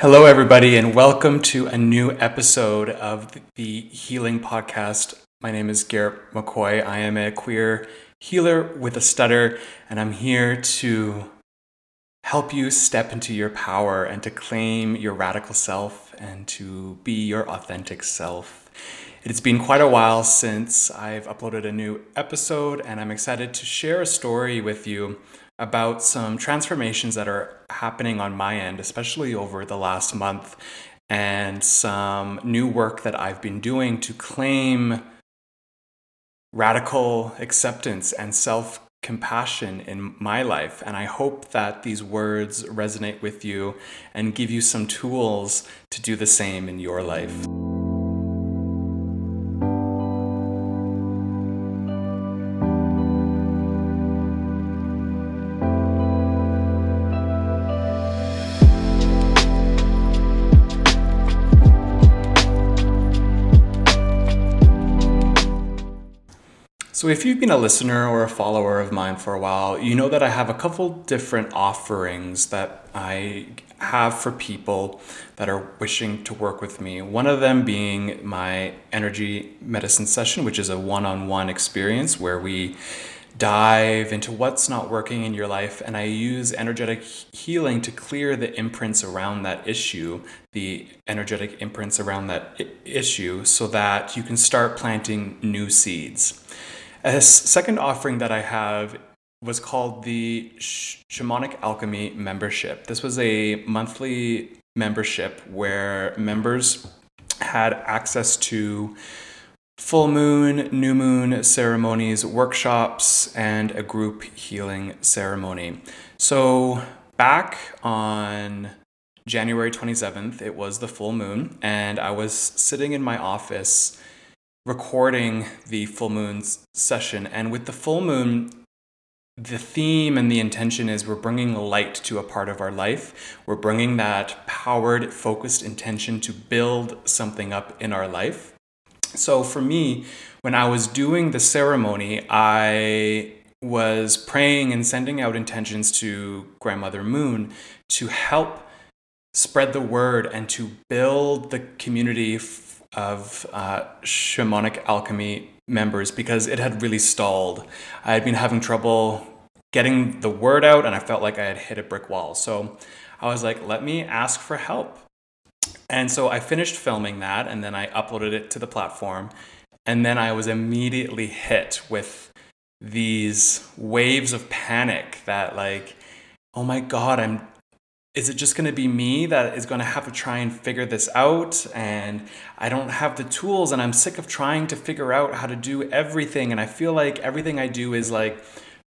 Hello, everybody, and welcome to a new episode of the Healing Podcast. My name is Garrett McCoy. I am a queer healer with a stutter, and I'm here to help you step into your power and to claim your radical self and to be your authentic self. It's been quite a while since I've uploaded a new episode, and I'm excited to share a story with you about some transformations that are happening on my end, especially over the last month, and some new work that I've been doing to claim radical acceptance and self compassion in my life. And I hope that these words resonate with you and give you some tools to do the same in your life. So, if you've been a listener or a follower of mine for a while, you know that I have a couple different offerings that I have for people that are wishing to work with me. One of them being my energy medicine session, which is a one on one experience where we dive into what's not working in your life and I use energetic healing to clear the imprints around that issue, the energetic imprints around that I- issue so that you can start planting new seeds. A second offering that I have was called the Shamanic Alchemy membership. This was a monthly membership where members had access to full moon, new moon ceremonies, workshops, and a group healing ceremony. So, back on January 27th, it was the full moon, and I was sitting in my office recording the full moon session. And with the full moon, the theme and the intention is we're bringing light to a part of our life. We're bringing that powered, focused intention to build something up in our life. So for me, when I was doing the ceremony, I was praying and sending out intentions to Grandmother Moon to help spread the word and to build the community of uh, shamanic alchemy members because it had really stalled. I had been having trouble getting the word out and I felt like I had hit a brick wall. So I was like, let me ask for help. And so I finished filming that and then I uploaded it to the platform. And then I was immediately hit with these waves of panic that, like, oh my God, I'm is it just going to be me that is going to have to try and figure this out? And i don't have the tools and i'm sick of trying to figure out how to do everything. And i feel like everything i do is like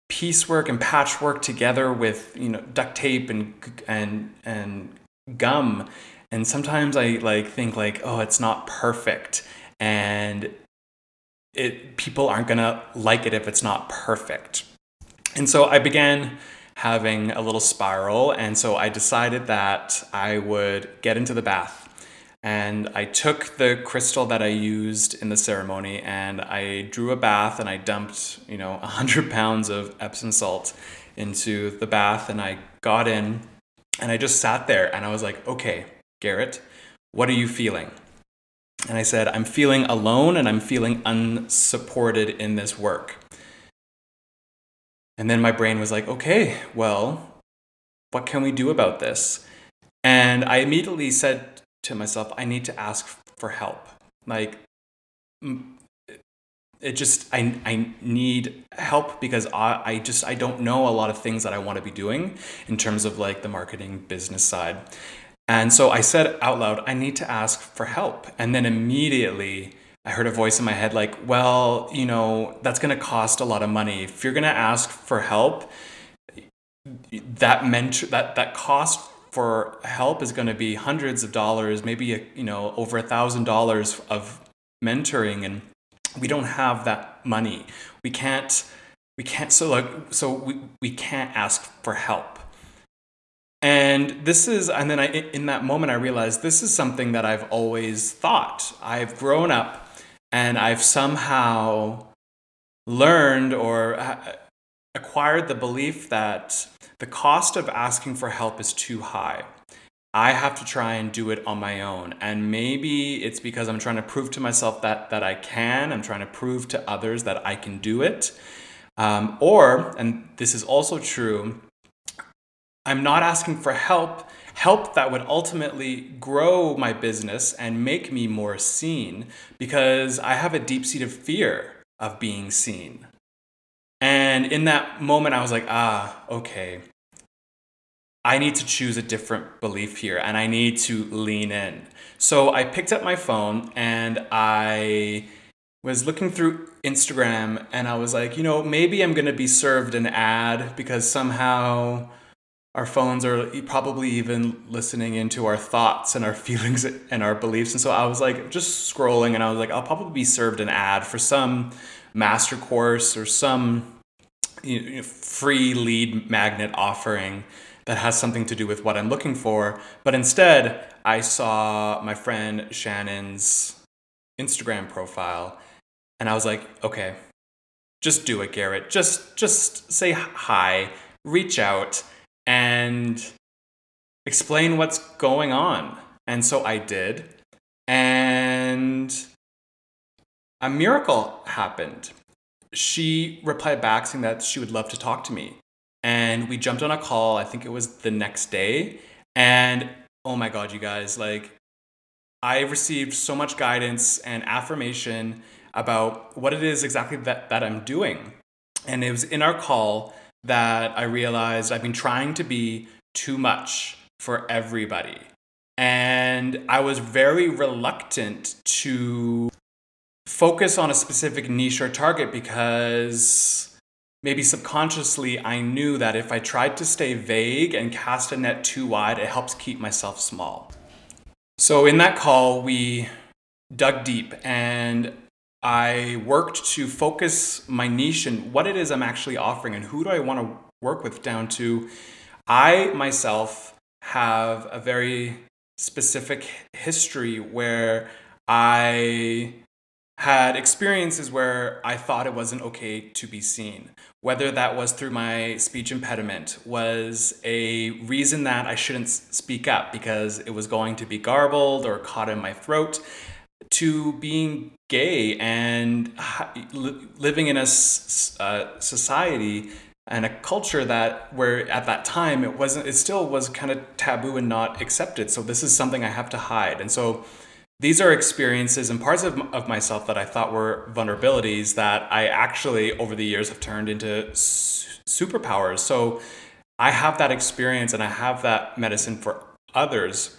piecework and patchwork together with you know duct tape and and and gum. And sometimes i like think like oh it's not perfect. And it people aren't going to like it if it's not perfect. And so i began having a little spiral. And so I decided that I would get into the bath. And I took the crystal that I used in the ceremony and I drew a bath and I dumped, you know, 100 pounds of Epsom salt into the bath and I got in and I just sat there and I was like, okay, Garrett, what are you feeling? And I said, I'm feeling alone and I'm feeling unsupported in this work. And then my brain was like, okay, well, what can we do about this? And I immediately said to myself, I need to ask for help. Like, it just, I, I need help because I, I just, I don't know a lot of things that I want to be doing in terms of like the marketing business side. And so I said out loud, I need to ask for help. And then immediately I heard a voice in my head like, well, you know, that's going to cost a lot of money. If you're going to ask for help, that mentor that that cost for help is going to be hundreds of dollars, maybe a, you know over a thousand dollars of mentoring, and we don't have that money. We can't we can't so like so we, we can't ask for help. And this is and then I in that moment I realized this is something that I've always thought. I've grown up and I've somehow learned or acquired the belief that the cost of asking for help is too high. I have to try and do it on my own. And maybe it's because I'm trying to prove to myself that that I can. I'm trying to prove to others that I can do it. Um, or, and this is also true, I'm not asking for help, help that would ultimately grow my business and make me more seen because I have a deep seated fear of being seen. And in that moment, I was like, ah, okay, I need to choose a different belief here and I need to lean in. So I picked up my phone and I was looking through Instagram and I was like, you know, maybe I'm going to be served an ad because somehow our phones are probably even listening into our thoughts and our feelings and our beliefs. And so I was like, just scrolling and I was like, I'll probably be served an ad for some master course or some you know, free lead magnet offering that has something to do with what I'm looking for. But instead, I saw my friend Shannon's Instagram profile and I was like, okay, just do it, Garrett. Just just say hi, reach out and explain what's going on. And so I did. And a miracle happened. She replied back saying that she would love to talk to me and we jumped on a call. I think it was the next day. And oh my God, you guys, like, I received so much guidance and affirmation about what it is exactly that, that I'm doing. And it was in our call that I realized I've been trying to be too much for everybody. And I was very reluctant to focus on a specific niche or target because maybe subconsciously I knew that if I tried to stay vague and cast a net too wide, it helps keep myself small. So in that call, we dug deep and I worked to focus my niche and what it is I'm actually offering and who do I want to work with down to I myself have a very specific history where I had experiences where I thought it wasn't okay to be seen. Whether that was through my speech impediment, was a reason that I shouldn't speak up because it was going to be garbled or caught in my throat, to being gay and living in a uh, society and a culture that where at that time it wasn't it still was kind of taboo and not accepted so this is something i have to hide and so these are experiences and parts of, of myself that I thought were vulnerabilities that I actually, over the years, have turned into superpowers. So I have that experience and I have that medicine for others.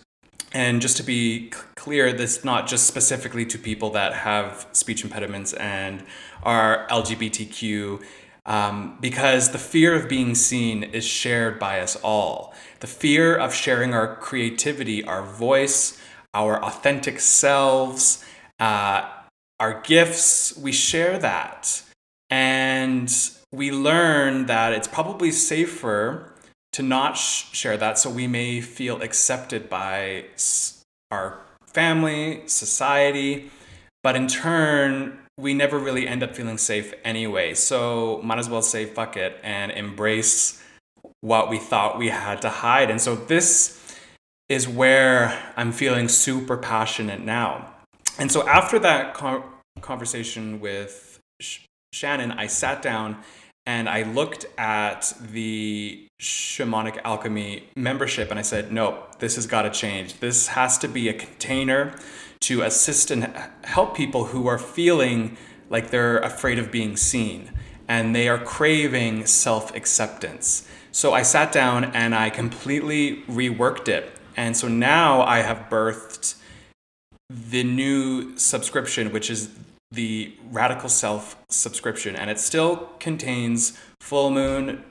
And just to be clear, this not just specifically to people that have speech impediments and are LGBTQ, um, because the fear of being seen is shared by us all. The fear of sharing our creativity, our voice, our authentic selves, uh, our gifts, we share that. And we learn that it's probably safer to not sh- share that so we may feel accepted by our family, society, but in turn, we never really end up feeling safe anyway. So, might as well say fuck it and embrace what we thought we had to hide. And so, this is where I'm feeling super passionate now. And so after that conversation with Sh- Shannon, I sat down and I looked at the shamanic alchemy membership and I said, no, this has got to change. This has to be a container to assist and help people who are feeling like they're afraid of being seen and they are craving self acceptance. So I sat down and I completely reworked it. And so now I have birthed the new subscription, which is the Radical Self subscription. And it still contains full moon,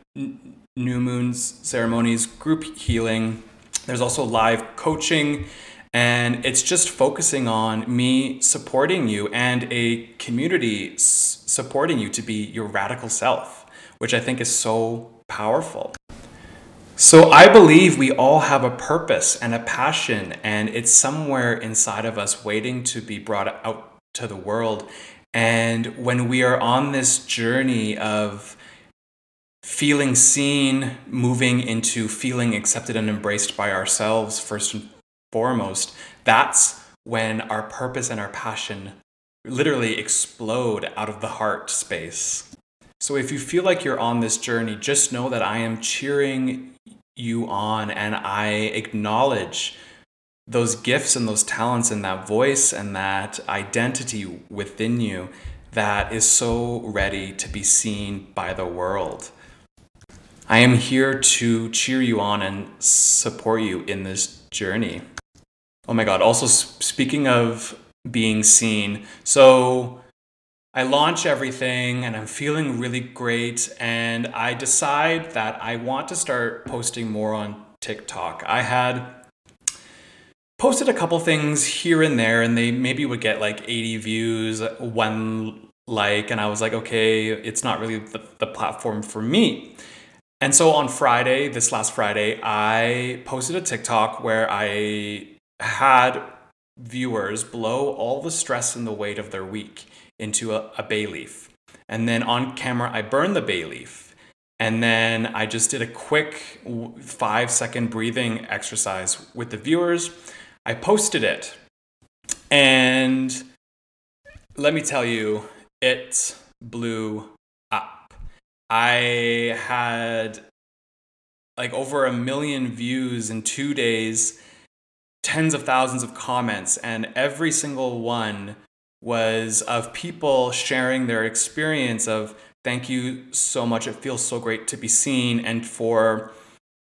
new moons ceremonies, group healing. There's also live coaching. And it's just focusing on me supporting you and a community supporting you to be your radical self, which I think is so powerful. So I believe we all have a purpose and a passion, and it's somewhere inside of us waiting to be brought out to the world. And when we are on this journey of feeling seen, moving into feeling accepted and embraced by ourselves, first and foremost, that's when our purpose and our passion literally explode out of the heart space. So if you feel like you're on this journey, just know that I am cheering you on and I acknowledge those gifts and those talents and that voice and that identity within you that is so ready to be seen by the world. I am here to cheer you on and support you in this journey. Oh my God. Also, speaking of being seen, so I launch everything and I'm feeling really great. And I decide that I want to start posting more on TikTok. I had posted a couple things here and there, and they maybe would get like 80 views, one like, and I was like, okay, it's not really the, the platform for me. And so on Friday, this last Friday, I posted a TikTok where I had viewers blow all the stress and the weight of their week into a, a bay leaf. And then on camera, I burned the bay leaf. And then I just did a quick five second breathing exercise with the viewers. I posted it. And let me tell you, it blew I had like over a million views in two days, tens of thousands of comments, and every single one was of people sharing their experience of thank you so much. It feels so great to be seen and for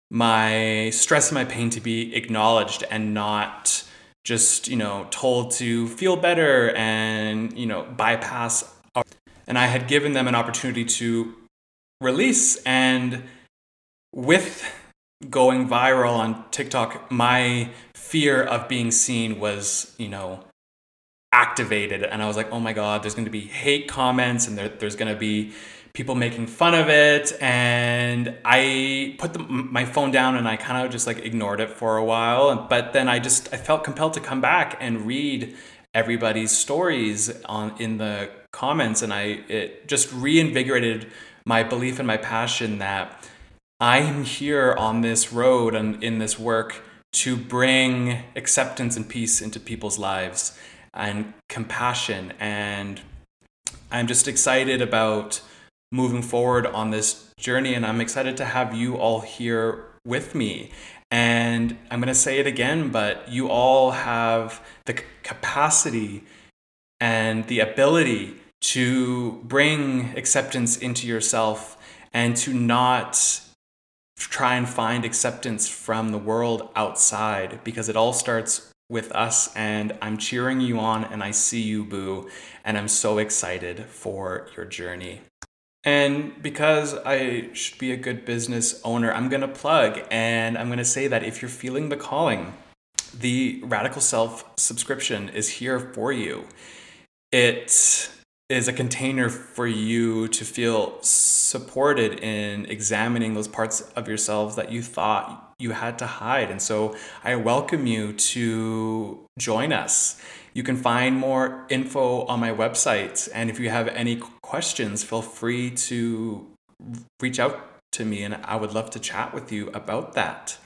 my stress and my pain to be acknowledged and not just, you know, told to feel better and, you know, bypass. And I had given them an opportunity to release. And with going viral on TikTok, my fear of being seen was, you know, activated. And I was like, oh my God, there's going to be hate comments and there, there's going to be people making fun of it. And I put the, my phone down and I kind of just like ignored it for a while. But then I just, I felt compelled to come back and read everybody's stories on in the comments and I it just reinvigorated my belief and my passion that I'm here on this road and in this work to bring acceptance and peace into people's lives and compassion. And I'm just excited about moving forward on this journey. And I'm excited to have you all here with me. And I'm going to say it again, but you all have the capacity and the ability to bring acceptance into yourself and to not try and find acceptance from the world outside because it all starts with us and I'm cheering you on and I see you boo and I'm so excited for your journey. And because I should be a good business owner, I'm going to plug and I'm going to say that if you're feeling the calling, the Radical Self subscription is here for you. It is a container for you to feel supported in examining those parts of yourselves that you thought you had to hide. And so I welcome you to join us. You can find more info on my website. And if you have any questions, feel free to reach out to me and I would love to chat with you about that.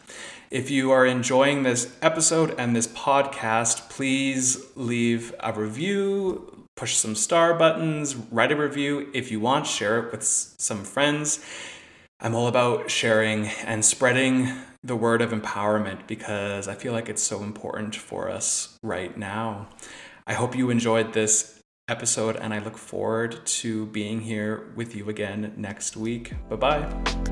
If you are enjoying this episode and this podcast, please leave a review, push some star buttons, write a review if you want, share it with some friends. I'm all about sharing and spreading the word of empowerment because I feel like it's so important for us right now. I hope you enjoyed this episode and I look forward to being here with you again next week. Bye bye.